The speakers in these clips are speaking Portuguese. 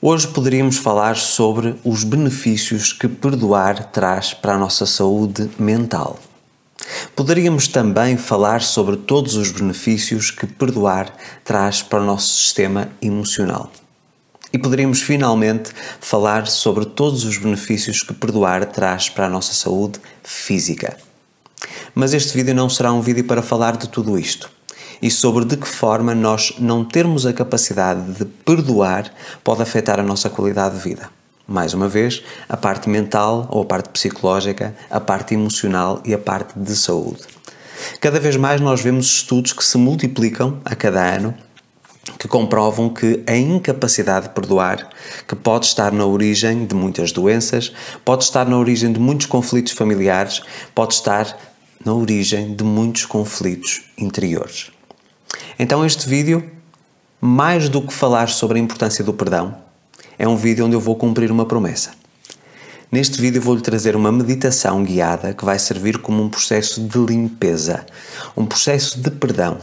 Hoje poderíamos falar sobre os benefícios que perdoar traz para a nossa saúde mental. Poderíamos também falar sobre todos os benefícios que perdoar traz para o nosso sistema emocional. E poderíamos finalmente falar sobre todos os benefícios que perdoar traz para a nossa saúde física. Mas este vídeo não será um vídeo para falar de tudo isto e sobre de que forma nós não termos a capacidade de perdoar pode afetar a nossa qualidade de vida. Mais uma vez, a parte mental ou a parte psicológica, a parte emocional e a parte de saúde. Cada vez mais nós vemos estudos que se multiplicam a cada ano que comprovam que a incapacidade de perdoar, que pode estar na origem de muitas doenças, pode estar na origem de muitos conflitos familiares, pode estar na origem de muitos conflitos interiores. Então, este vídeo, mais do que falar sobre a importância do perdão, é um vídeo onde eu vou cumprir uma promessa. Neste vídeo vou-lhe trazer uma meditação guiada que vai servir como um processo de limpeza, um processo de perdão,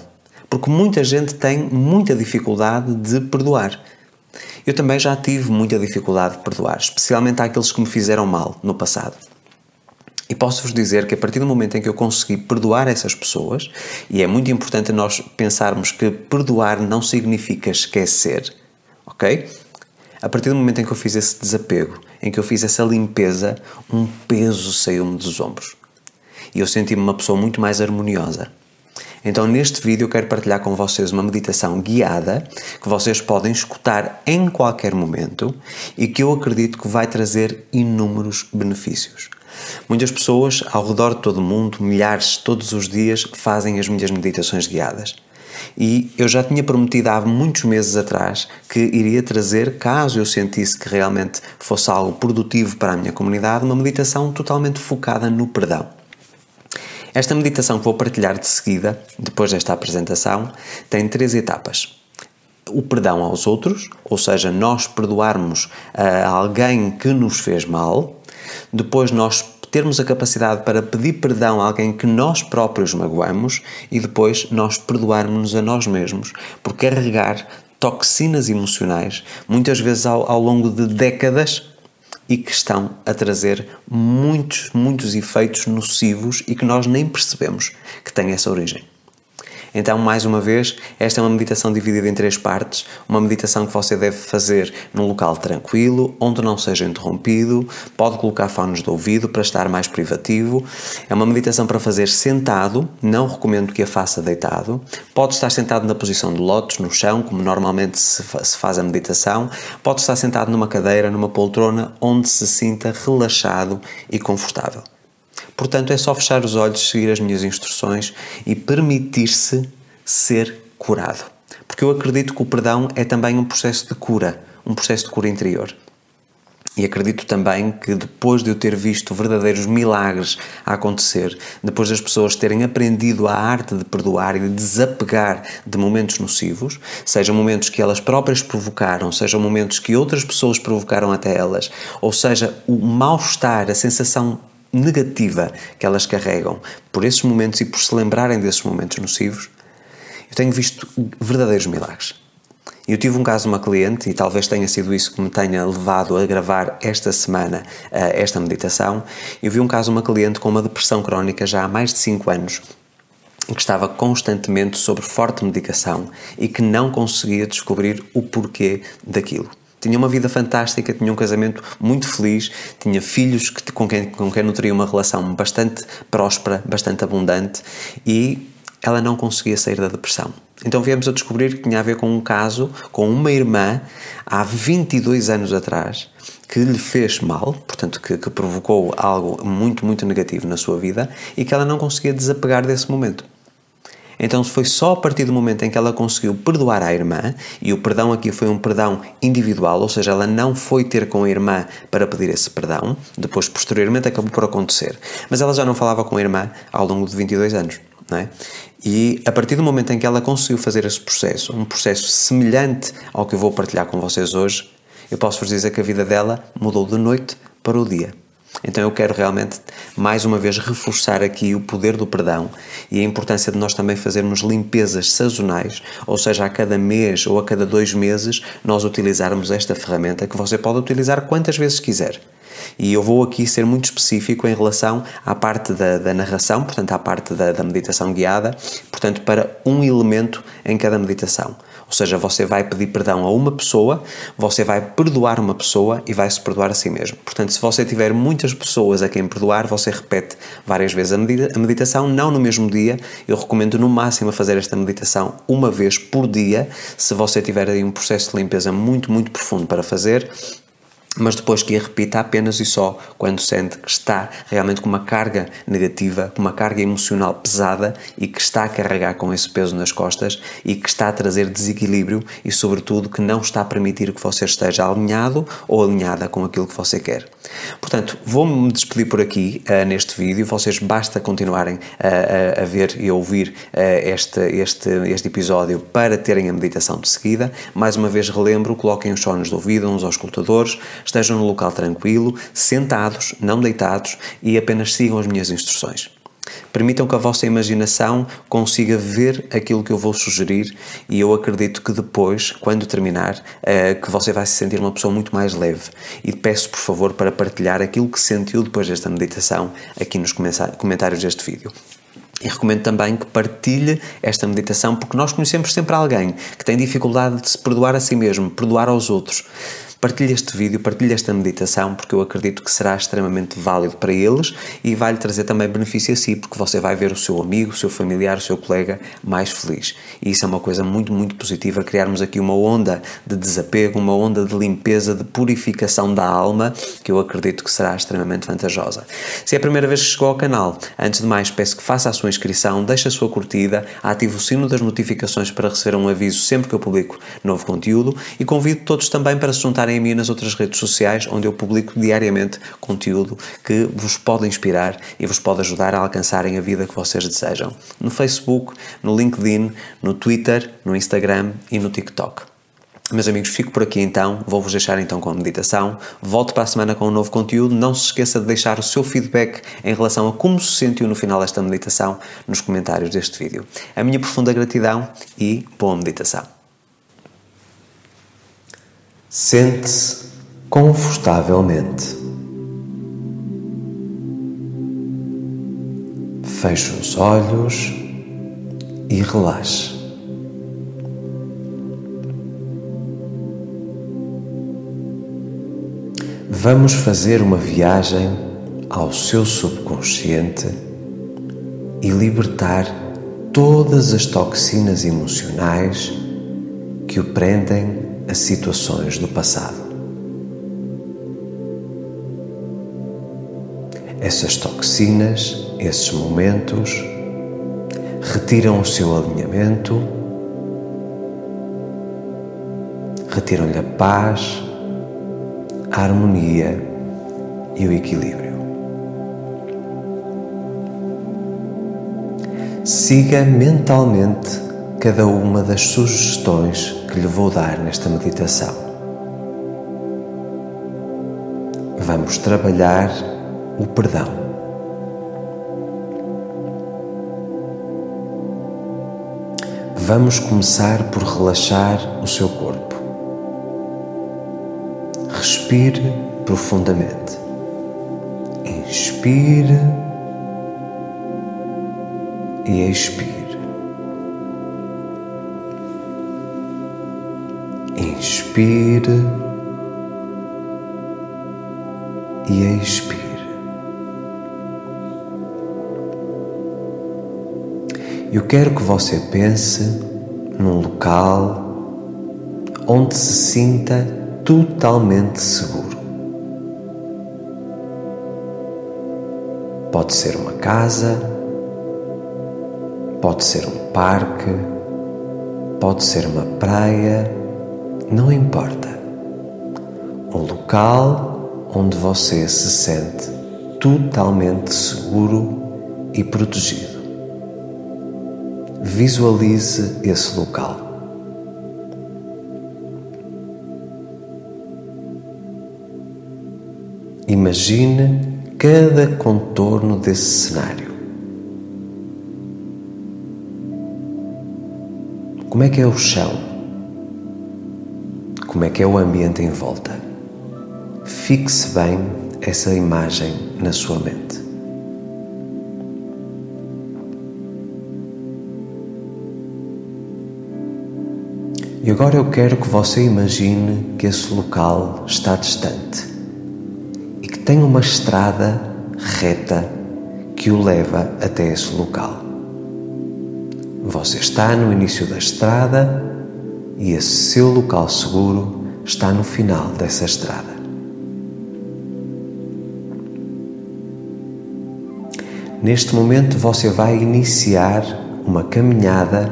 porque muita gente tem muita dificuldade de perdoar. Eu também já tive muita dificuldade de perdoar, especialmente àqueles que me fizeram mal no passado. E posso-vos dizer que a partir do momento em que eu consegui perdoar essas pessoas, e é muito importante nós pensarmos que perdoar não significa esquecer, ok? A partir do momento em que eu fiz esse desapego, em que eu fiz essa limpeza, um peso saiu-me dos ombros. E eu senti-me uma pessoa muito mais harmoniosa. Então, neste vídeo, eu quero partilhar com vocês uma meditação guiada que vocês podem escutar em qualquer momento e que eu acredito que vai trazer inúmeros benefícios. Muitas pessoas ao redor de todo o mundo, milhares todos os dias, fazem as minhas meditações guiadas. E eu já tinha prometido há muitos meses atrás que iria trazer, caso eu sentisse que realmente fosse algo produtivo para a minha comunidade, uma meditação totalmente focada no perdão. Esta meditação que vou partilhar de seguida, depois desta apresentação, tem três etapas o perdão aos outros, ou seja, nós perdoarmos a alguém que nos fez mal, depois nós termos a capacidade para pedir perdão a alguém que nós próprios magoamos e depois nós perdoarmos-nos a nós mesmos por carregar toxinas emocionais, muitas vezes ao, ao longo de décadas, e que estão a trazer muitos, muitos efeitos nocivos e que nós nem percebemos que têm essa origem. Então, mais uma vez, esta é uma meditação dividida em três partes. Uma meditação que você deve fazer num local tranquilo, onde não seja interrompido, pode colocar fones de ouvido para estar mais privativo. É uma meditação para fazer sentado, não recomendo que a faça deitado. Pode estar sentado na posição de lótus, no chão, como normalmente se faz a meditação. Pode estar sentado numa cadeira, numa poltrona, onde se sinta relaxado e confortável. Portanto, é só fechar os olhos, seguir as minhas instruções e permitir-se ser curado. Porque eu acredito que o perdão é também um processo de cura, um processo de cura interior. E acredito também que depois de eu ter visto verdadeiros milagres a acontecer, depois das pessoas terem aprendido a arte de perdoar e de desapegar de momentos nocivos, sejam momentos que elas próprias provocaram, sejam momentos que outras pessoas provocaram até elas, ou seja, o mal-estar, a sensação negativa que elas carregam por esses momentos e por se lembrarem desses momentos nocivos, eu tenho visto verdadeiros milagres. Eu tive um caso de uma cliente, e talvez tenha sido isso que me tenha levado a gravar esta semana uh, esta meditação. Eu vi um caso de uma cliente com uma depressão crónica já há mais de 5 anos, que estava constantemente sobre forte medicação e que não conseguia descobrir o porquê daquilo. Tinha uma vida fantástica, tinha um casamento muito feliz, tinha filhos que, com, quem, com quem nutria uma relação bastante próspera, bastante abundante e ela não conseguia sair da depressão. Então viemos a descobrir que tinha a ver com um caso com uma irmã há 22 anos atrás que lhe fez mal, portanto, que, que provocou algo muito, muito negativo na sua vida e que ela não conseguia desapegar desse momento. Então foi só a partir do momento em que ela conseguiu perdoar a irmã, e o perdão aqui foi um perdão individual, ou seja, ela não foi ter com a irmã para pedir esse perdão, depois posteriormente acabou por acontecer. Mas ela já não falava com a irmã ao longo de 22 anos. É? E a partir do momento em que ela conseguiu fazer esse processo, um processo semelhante ao que eu vou partilhar com vocês hoje, eu posso vos dizer que a vida dela mudou de noite para o dia. Então eu quero realmente, mais uma vez, reforçar aqui o poder do perdão e a importância de nós também fazermos limpezas sazonais, ou seja, a cada mês ou a cada dois meses, nós utilizarmos esta ferramenta que você pode utilizar quantas vezes quiser. E eu vou aqui ser muito específico em relação à parte da, da narração, portanto, à parte da, da meditação guiada, portanto, para um elemento em cada meditação. Ou seja, você vai pedir perdão a uma pessoa, você vai perdoar uma pessoa e vai se perdoar a si mesmo. Portanto, se você tiver muitas pessoas a quem perdoar, você repete várias vezes a meditação, não no mesmo dia. Eu recomendo no máximo fazer esta meditação uma vez por dia. Se você tiver aí um processo de limpeza muito, muito profundo para fazer, mas depois que a repita apenas e só quando sente que está realmente com uma carga negativa, com uma carga emocional pesada e que está a carregar com esse peso nas costas e que está a trazer desequilíbrio e, sobretudo, que não está a permitir que você esteja alinhado ou alinhada com aquilo que você quer. Portanto, vou-me despedir por aqui uh, neste vídeo. Vocês basta continuarem a, a, a ver e a ouvir uh, este, este, este episódio para terem a meditação de seguida. Mais uma vez relembro, coloquem os fones de ouvido, uns aos escutadores, estejam no local tranquilo, sentados, não deitados e apenas sigam as minhas instruções. Permitam que a vossa imaginação consiga ver aquilo que eu vou sugerir e eu acredito que depois, quando terminar, uh, que você vai se sentir uma pessoa muito mais leve. E peço, por favor, para partilhar aquilo que sentiu depois desta meditação aqui nos comentários deste vídeo. E recomendo também que partilhe esta meditação, porque nós conhecemos sempre alguém que tem dificuldade de se perdoar a si mesmo, perdoar aos outros. Partilhe este vídeo, partilhe esta meditação, porque eu acredito que será extremamente válido para eles e vai-lhe trazer também benefício a si, porque você vai ver o seu amigo, o seu familiar, o seu colega mais feliz. E isso é uma coisa muito, muito positiva, criarmos aqui uma onda de desapego, uma onda de limpeza, de purificação da alma, que eu acredito que será extremamente vantajosa. Se é a primeira vez que chegou ao canal, antes de mais peço que faça a sua inscrição, deixe a sua curtida, ative o sino das notificações para receber um aviso sempre que eu publico novo conteúdo e convido todos também para se juntarem acompanhem a mim nas outras redes sociais, onde eu publico diariamente conteúdo que vos pode inspirar e vos pode ajudar a alcançarem a vida que vocês desejam. No Facebook, no LinkedIn, no Twitter, no Instagram e no TikTok. Meus amigos, fico por aqui então. Vou-vos deixar então com a meditação. Volto para a semana com um novo conteúdo. Não se esqueça de deixar o seu feedback em relação a como se sentiu no final desta meditação nos comentários deste vídeo. A minha profunda gratidão e boa meditação. Sente-se confortavelmente. Feche os olhos e relaxe. Vamos fazer uma viagem ao seu subconsciente e libertar todas as toxinas emocionais que o prendem as situações do passado. Essas toxinas, esses momentos, retiram o seu alinhamento, retiram-lhe a paz, a harmonia e o equilíbrio. Siga mentalmente cada uma das sugestões que lhe vou dar nesta meditação. Vamos trabalhar o perdão. Vamos começar por relaxar o seu corpo. Respire profundamente. Inspire e expire. Inspire e expire. Eu quero que você pense num local onde se sinta totalmente seguro. Pode ser uma casa, pode ser um parque, pode ser uma praia não importa. Um local onde você se sente totalmente seguro e protegido. Visualize esse local. Imagine cada contorno desse cenário. Como é que é o chão? Como é que é o ambiente em volta? Fixe bem essa imagem na sua mente. E agora eu quero que você imagine que esse local está distante e que tem uma estrada reta que o leva até esse local. Você está no início da estrada e esse seu local seguro está no final dessa estrada. Neste momento você vai iniciar uma caminhada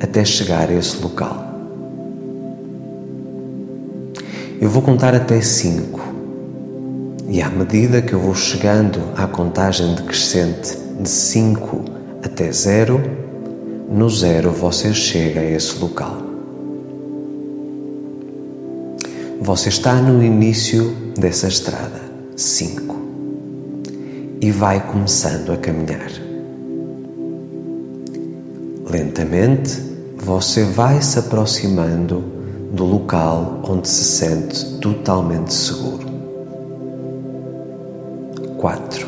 até chegar a esse local. Eu vou contar até 5 e à medida que eu vou chegando à contagem decrescente de 5 até 0, no zero você chega a esse local. Você está no início dessa estrada, 5, e vai começando a caminhar. Lentamente, você vai se aproximando do local onde se sente totalmente seguro. 4.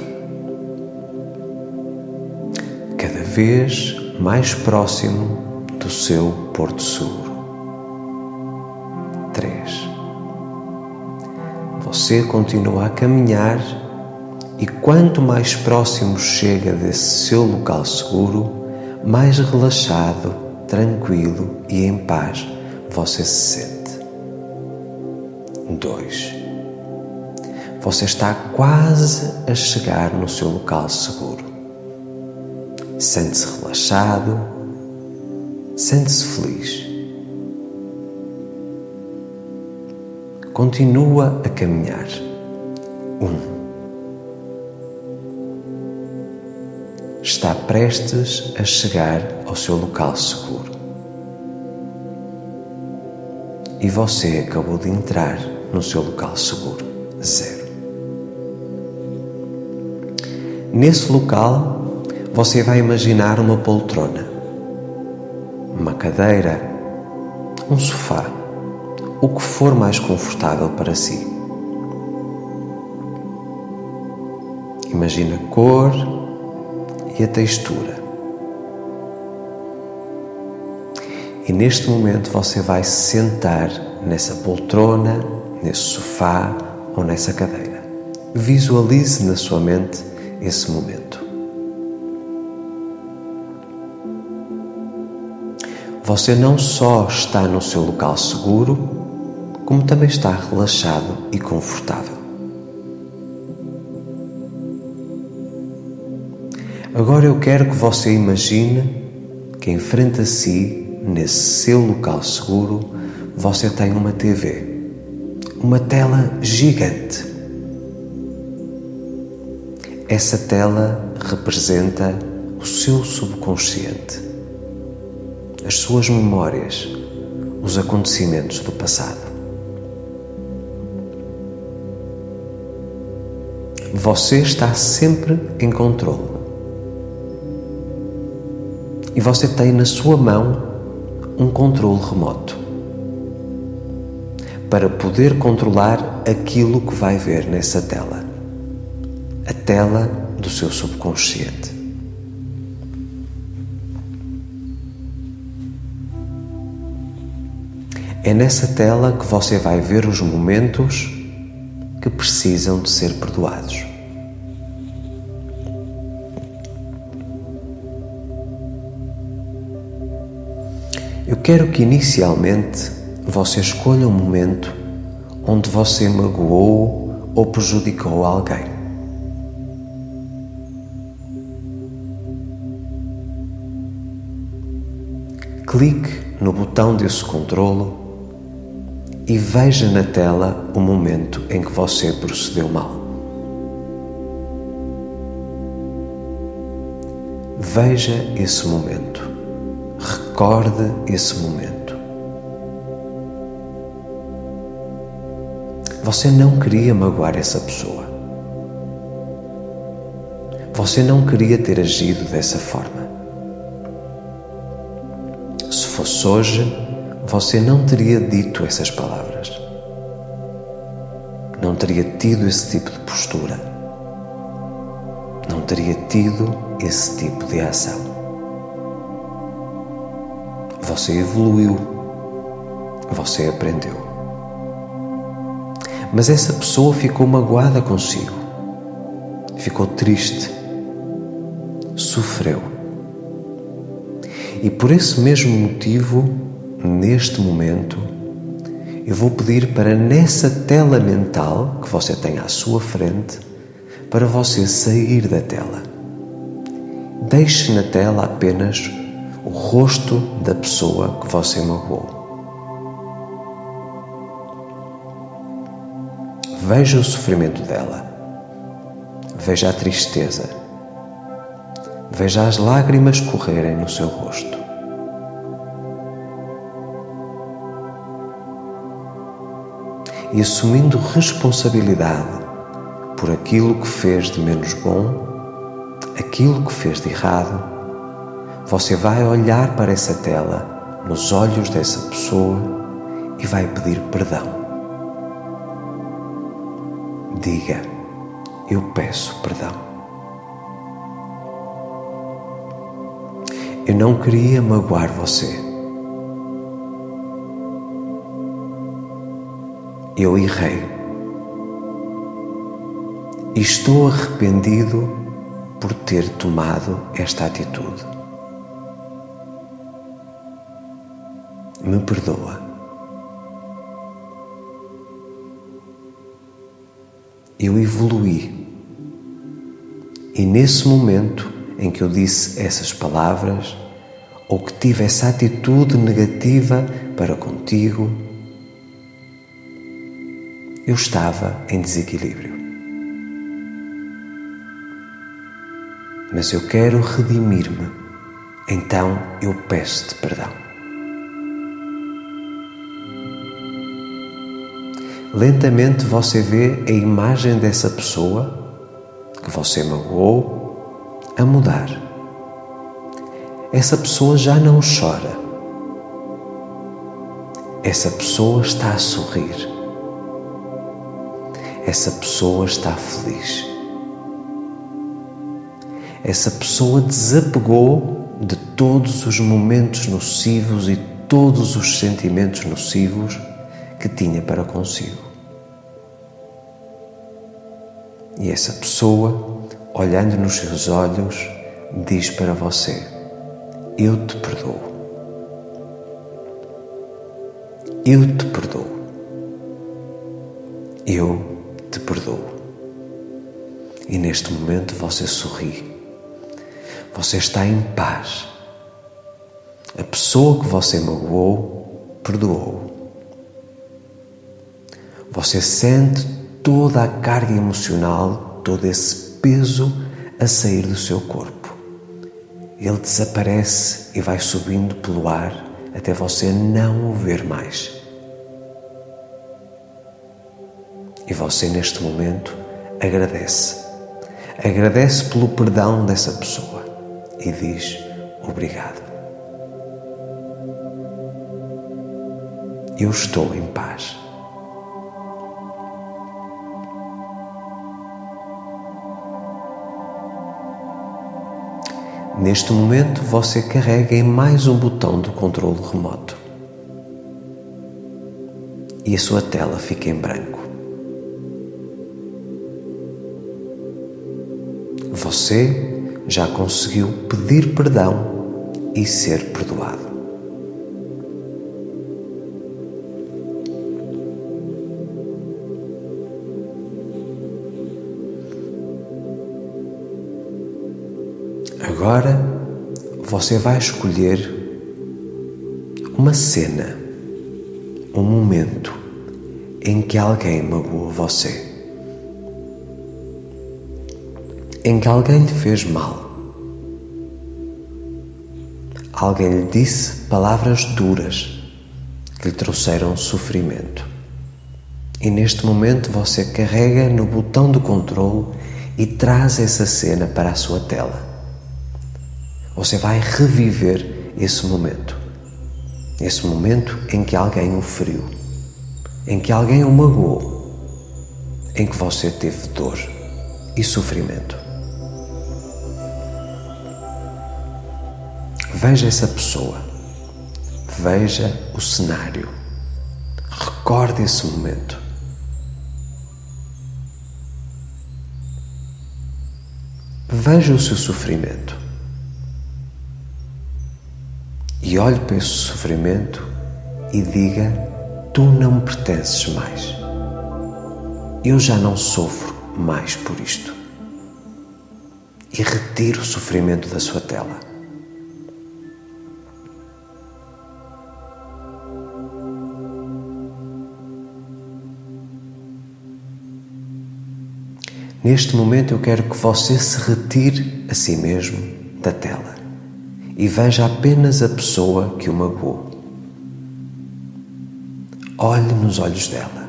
Cada vez mais próximo do seu porto seguro. 3. Você continua a caminhar e quanto mais próximo chega desse seu local seguro, mais relaxado, tranquilo e em paz você se sente. 2. Você está quase a chegar no seu local seguro. Sente-se relaxado, sente-se feliz. Continua a caminhar. 1. Um. Está prestes a chegar ao seu local seguro e você acabou de entrar no seu local seguro. Zero. Nesse local, você vai imaginar uma poltrona, uma cadeira, um sofá, o que for mais confortável para si. Imagina a cor e a textura. E neste momento você vai se sentar nessa poltrona, nesse sofá ou nessa cadeira. Visualize na sua mente esse momento. Você não só está no seu local seguro, como também está relaxado e confortável. Agora eu quero que você imagine que em frente a si nesse seu local seguro, você tem uma TV, uma tela gigante. Essa tela representa o seu subconsciente, as suas memórias, os acontecimentos do passado. Você está sempre em controle. E você tem na sua mão um controle remoto para poder controlar aquilo que vai ver nessa tela, a tela do seu subconsciente. É nessa tela que você vai ver os momentos que precisam de ser perdoados. Eu quero que inicialmente você escolha um momento onde você magoou ou prejudicou alguém. Clique no botão desse controlo e veja na tela o momento em que você procedeu mal. Veja esse momento. Recorde esse momento. Você não queria magoar essa pessoa. Você não queria ter agido dessa forma. Se fosse hoje, você não teria dito essas palavras. Não teria tido esse tipo de postura. Não teria tido esse tipo de ação. Você evoluiu. Você aprendeu. Mas essa pessoa ficou magoada consigo. Ficou triste sofreu. E por esse mesmo motivo, neste momento, eu vou pedir para nessa tela mental que você tem à sua frente, para você sair da tela. Deixe na tela apenas o rosto da pessoa que você magoou. Veja o sofrimento dela. Veja a tristeza Veja as lágrimas correrem no seu rosto. E assumindo responsabilidade por aquilo que fez de menos bom, aquilo que fez de errado, você vai olhar para essa tela nos olhos dessa pessoa e vai pedir perdão. Diga: Eu peço perdão. Eu não queria magoar você. Eu errei. E estou arrependido por ter tomado esta atitude. Me perdoa. Eu evoluí. E nesse momento em que eu disse essas palavras ou que tive essa atitude negativa para contigo, eu estava em desequilíbrio. Mas eu quero redimir-me, então eu peço-te perdão. Lentamente você vê a imagem dessa pessoa que você magoou a mudar. Essa pessoa já não chora. Essa pessoa está a sorrir. Essa pessoa está feliz. Essa pessoa desapegou de todos os momentos nocivos e todos os sentimentos nocivos que tinha para consigo. E essa pessoa olhando nos seus olhos, diz para você: Eu te perdoo. Eu te perdoo. Eu te perdoo. E neste momento você sorri. Você está em paz. A pessoa que você magoou, perdoou. Você sente toda a carga emocional, todo esse peso a sair do seu corpo. Ele desaparece e vai subindo pelo ar até você não o ver mais. E você, neste momento, agradece. Agradece pelo perdão dessa pessoa e diz obrigado. Eu estou em paz. Neste momento, você carrega em mais um botão do controle remoto e a sua tela fica em branco. Você já conseguiu pedir perdão e ser perdoado. Agora você vai escolher uma cena, um momento em que alguém magoou você, em que alguém lhe fez mal, alguém lhe disse palavras duras que lhe trouxeram sofrimento. E neste momento você carrega no botão do controle e traz essa cena para a sua tela. Você vai reviver esse momento. Esse momento em que alguém o feriu, em que alguém o magoou, em que você teve dor e sofrimento. Veja essa pessoa, veja o cenário, recorde esse momento. Veja o seu sofrimento e olhe para esse sofrimento e diga: Tu não me pertences mais. Eu já não sofro mais por isto. E retire o sofrimento da sua tela. Neste momento eu quero que você se retire a si mesmo da tela e veja apenas a pessoa que o magoou. Olhe nos olhos dela.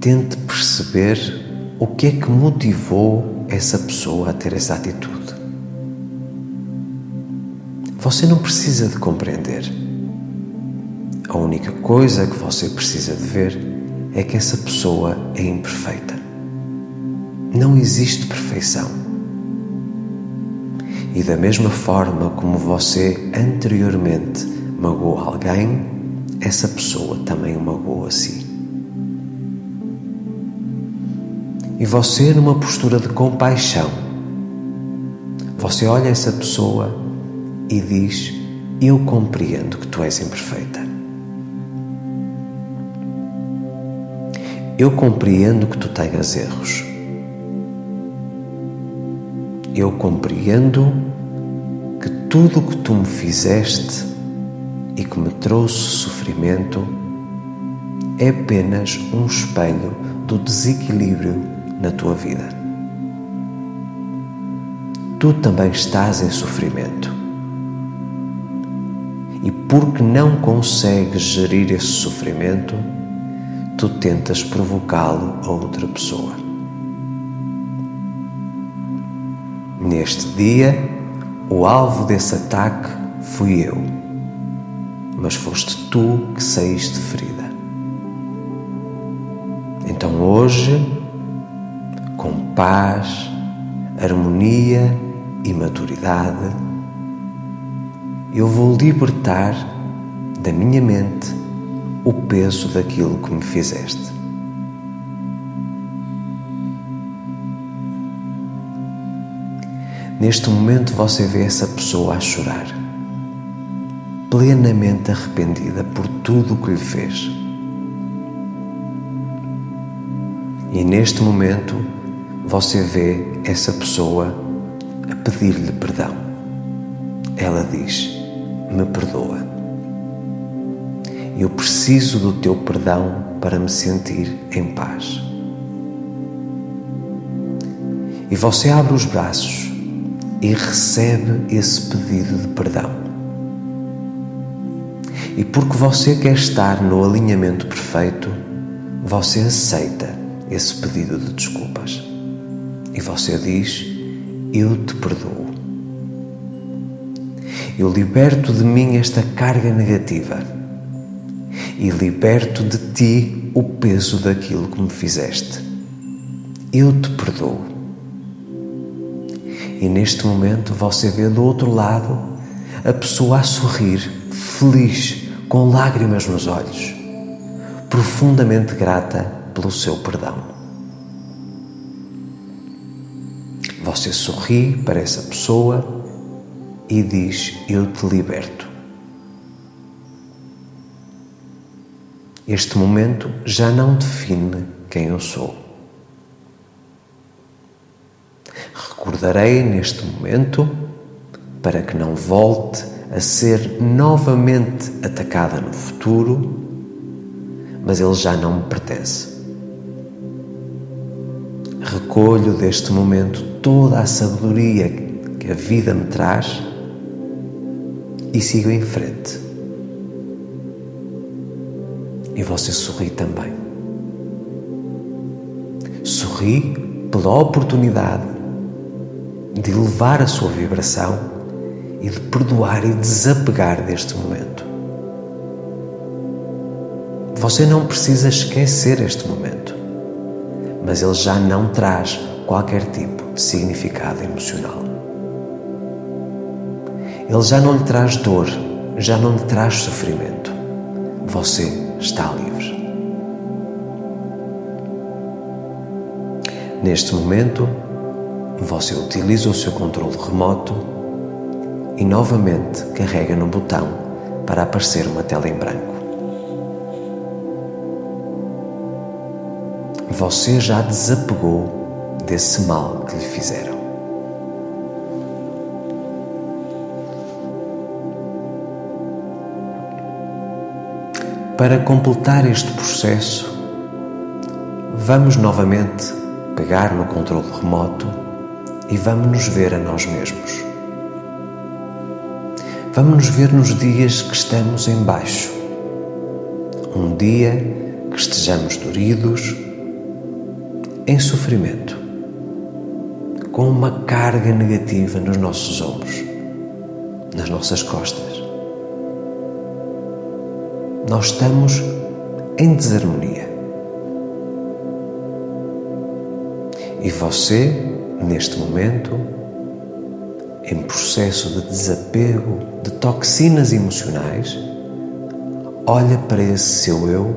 Tente perceber o que é que motivou essa pessoa a ter essa atitude. Você não precisa de compreender. A única coisa que você precisa de ver é que essa pessoa é imperfeita. Não existe perfeição. E da mesma forma como você anteriormente magoou alguém, essa pessoa também o magoou a si. E você, numa postura de compaixão, você olha essa pessoa e diz: Eu compreendo que tu és imperfeita. Eu compreendo que tu tenhas erros. Eu compreendo que tudo o que tu me fizeste e que me trouxe sofrimento é apenas um espelho do desequilíbrio na tua vida. Tu também estás em sofrimento e porque não consegues gerir esse sofrimento, tu tentas provocá-lo a outra pessoa. Neste dia, o alvo desse ataque fui eu, mas foste tu que saíste ferida. Então hoje, com paz, harmonia e maturidade, eu vou libertar da minha mente o peso daquilo que me fizeste. Neste momento você vê essa pessoa a chorar, plenamente arrependida por tudo o que lhe fez. E neste momento você vê essa pessoa a pedir-lhe perdão. Ela diz: me perdoa. Eu preciso do teu perdão para me sentir em paz. E você abre os braços e recebe esse pedido de perdão. E porque você quer estar no alinhamento perfeito, você aceita esse pedido de desculpas. E você diz: Eu te perdoo. Eu liberto de mim esta carga negativa e liberto de ti o peso daquilo que me fizeste. Eu te perdoo. E neste momento você vê do outro lado a pessoa a sorrir, feliz, com lágrimas nos olhos, profundamente grata pelo seu perdão. Você sorri para essa pessoa e diz: Eu te liberto. Este momento já não define quem eu sou. Recordarei neste momento para que não volte a ser novamente atacada no futuro, mas ele já não me pertence. Recolho deste momento toda a sabedoria que a vida me traz e siga em frente. E você sorri também. Sorri pela oportunidade de elevar a sua vibração e de perdoar e desapegar deste momento. Você não precisa esquecer este momento, mas ele já não traz qualquer tipo de significado emocional. Ele já não lhe traz dor, já não lhe traz sofrimento. Você está livre. Neste momento, você utiliza o seu controle remoto e novamente carrega no botão para aparecer uma tela em branco. Você já desapegou desse mal que lhe fizeram. Para completar este processo, vamos novamente pegar no controle remoto e vamos nos ver a nós mesmos. Vamos nos ver nos dias que estamos em baixo. Um dia que estejamos doridos, em sofrimento, com uma carga negativa nos nossos ombros, nas nossas costas. Nós estamos em desarmonia. E você neste momento, em processo de desapego de toxinas emocionais, olha para esse seu eu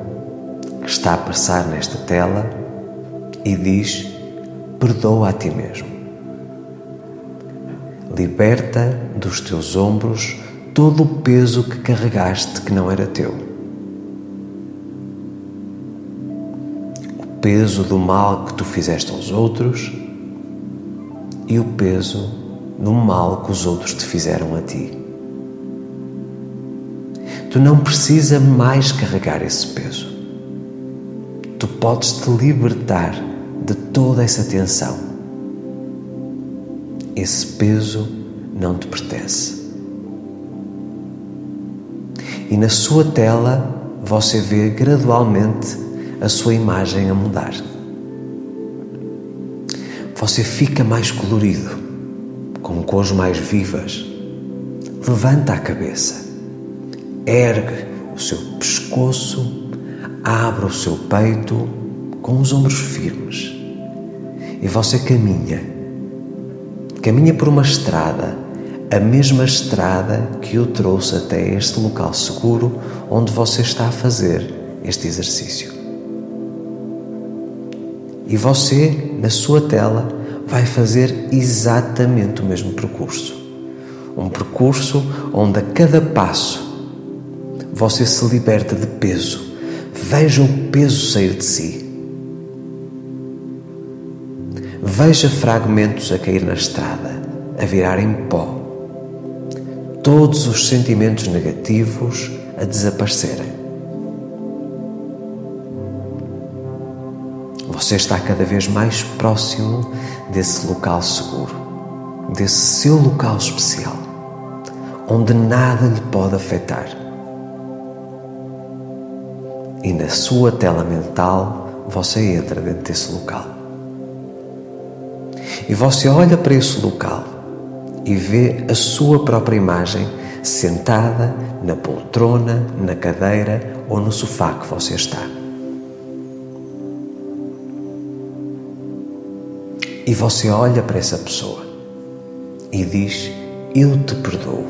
que está a passar nesta tela e diz: Perdoa a ti mesmo. Liberta dos teus ombros todo o peso que carregaste que não era teu. Peso do mal que tu fizeste aos outros e o peso do mal que os outros te fizeram a ti. Tu não precisa mais carregar esse peso. Tu podes te libertar de toda essa tensão. Esse peso não te pertence. E na sua tela você vê gradualmente a sua imagem a mudar você fica mais colorido, com cores mais vivas. Levanta a cabeça, ergue o seu pescoço, abre o seu peito com os ombros firmes e você caminha. Caminha por uma estrada, a mesma estrada que o trouxe até este local seguro onde você está a fazer este exercício. E você, na sua tela, vai fazer exatamente o mesmo percurso. Um percurso onde a cada passo você se liberta de peso. Veja o peso sair de si. Veja fragmentos a cair na estrada, a virar em pó. Todos os sentimentos negativos a desaparecerem. Você está cada vez mais próximo desse local seguro, desse seu local especial, onde nada lhe pode afetar. E na sua tela mental você entra dentro desse local. E você olha para esse local e vê a sua própria imagem sentada na poltrona, na cadeira ou no sofá que você está. E você olha para essa pessoa e diz: Eu te perdoo.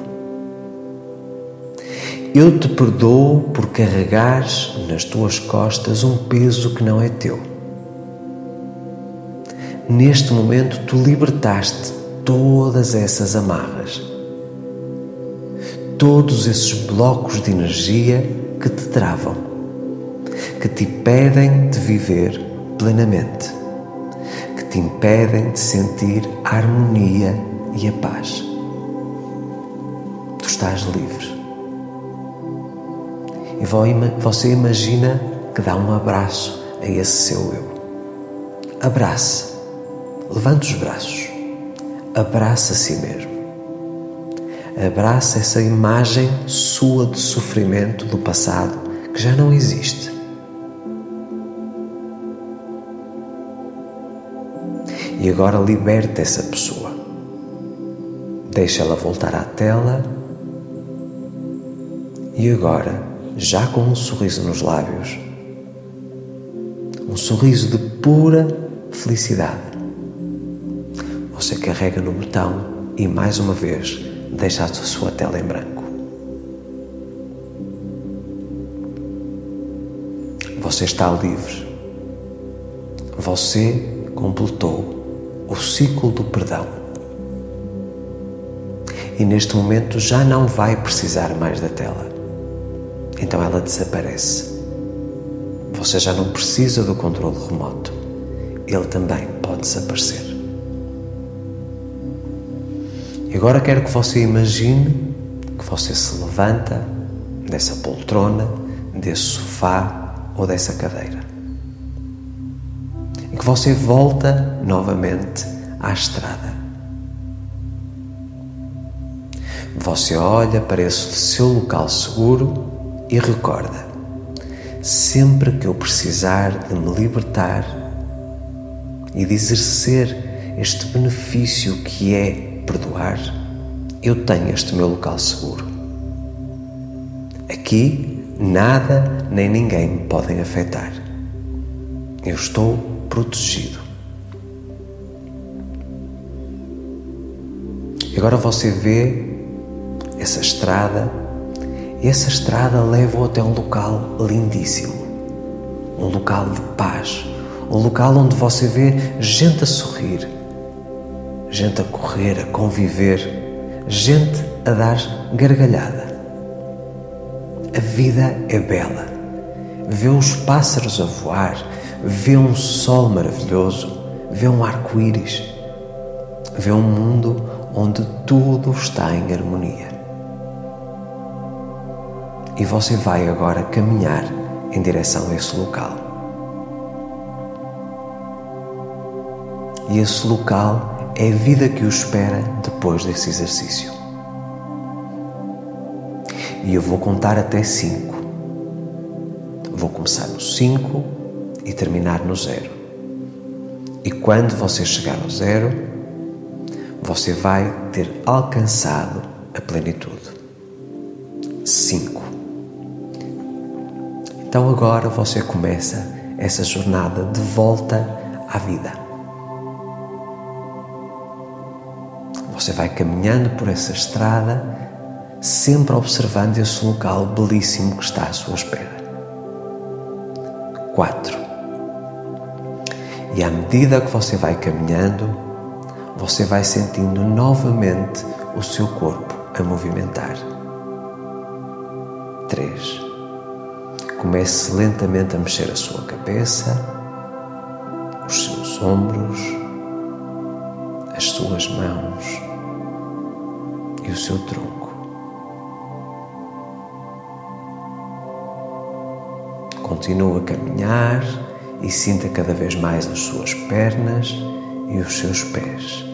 Eu te perdoo por carregares nas tuas costas um peso que não é teu. Neste momento, tu libertaste todas essas amarras, todos esses blocos de energia que te travam, que te impedem de viver plenamente te impedem de sentir a harmonia e a paz. Tu estás livre. E você imagina que dá um abraço a esse seu eu. Abraça, levanta os braços, abraça a si mesmo. abraça essa imagem sua de sofrimento do passado que já não existe. E agora liberta essa pessoa. Deixa ela voltar à tela. E agora, já com um sorriso nos lábios, um sorriso de pura felicidade, você carrega no botão e mais uma vez deixa a sua tela em branco. Você está livre. Você completou o ciclo do perdão. E neste momento já não vai precisar mais da tela. Então ela desaparece. Você já não precisa do controle remoto. Ele também pode desaparecer. E agora quero que você imagine que você se levanta dessa poltrona, desse sofá ou dessa cadeira. Você volta novamente à estrada. Você olha para esse seu local seguro e recorda: sempre que eu precisar de me libertar e de exercer este benefício que é perdoar, eu tenho este meu local seguro. Aqui nada nem ninguém me podem afetar. Eu estou protegido. E agora você vê essa estrada, e essa estrada leva-o até um local lindíssimo, um local de paz, um local onde você vê gente a sorrir, gente a correr, a conviver, gente a dar gargalhada. A vida é bela. Vê os pássaros a voar, vê um sol maravilhoso, vê um arco-íris, vê um mundo onde tudo está em harmonia. E você vai agora caminhar em direção a esse local. E esse local é a vida que o espera depois desse exercício. E eu vou contar até cinco. Vou começar no cinco e terminar no zero. E quando você chegar ao zero, você vai ter alcançado a plenitude. Cinco. Então agora você começa essa jornada de volta à vida. Você vai caminhando por essa estrada, sempre observando esse local belíssimo que está à sua espera. 4. E à medida que você vai caminhando, você vai sentindo novamente o seu corpo a movimentar. 3. Comece lentamente a mexer a sua cabeça, os seus ombros, as suas mãos e o seu tronco. Continua a caminhar e sinta cada vez mais as suas pernas e os seus pés.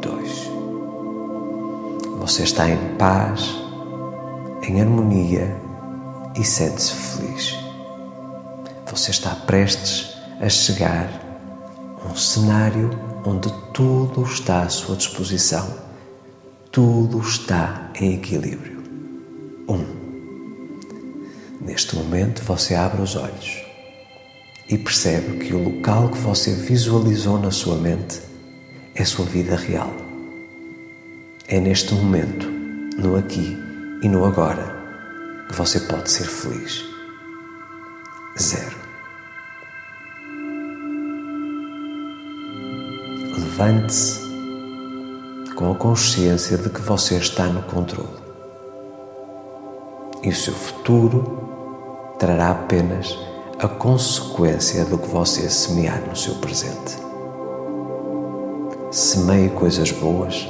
Dois. Você está em paz, em harmonia e sente-se feliz. Você está prestes a chegar a um cenário onde tudo está à sua disposição tudo está em equilíbrio. Um. Neste momento você abre os olhos e percebe que o local que você visualizou na sua mente é sua vida real. É neste momento, no aqui e no agora, que você pode ser feliz. Zero. Levante-se com a consciência de que você está no controle. E o seu futuro trará apenas a consequência do que você semear no seu presente. Semeie coisas boas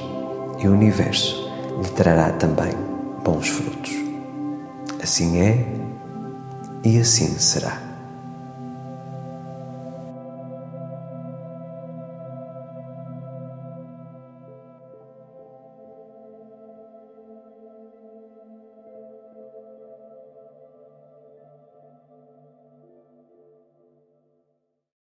e o universo lhe trará também bons frutos. Assim é e assim será.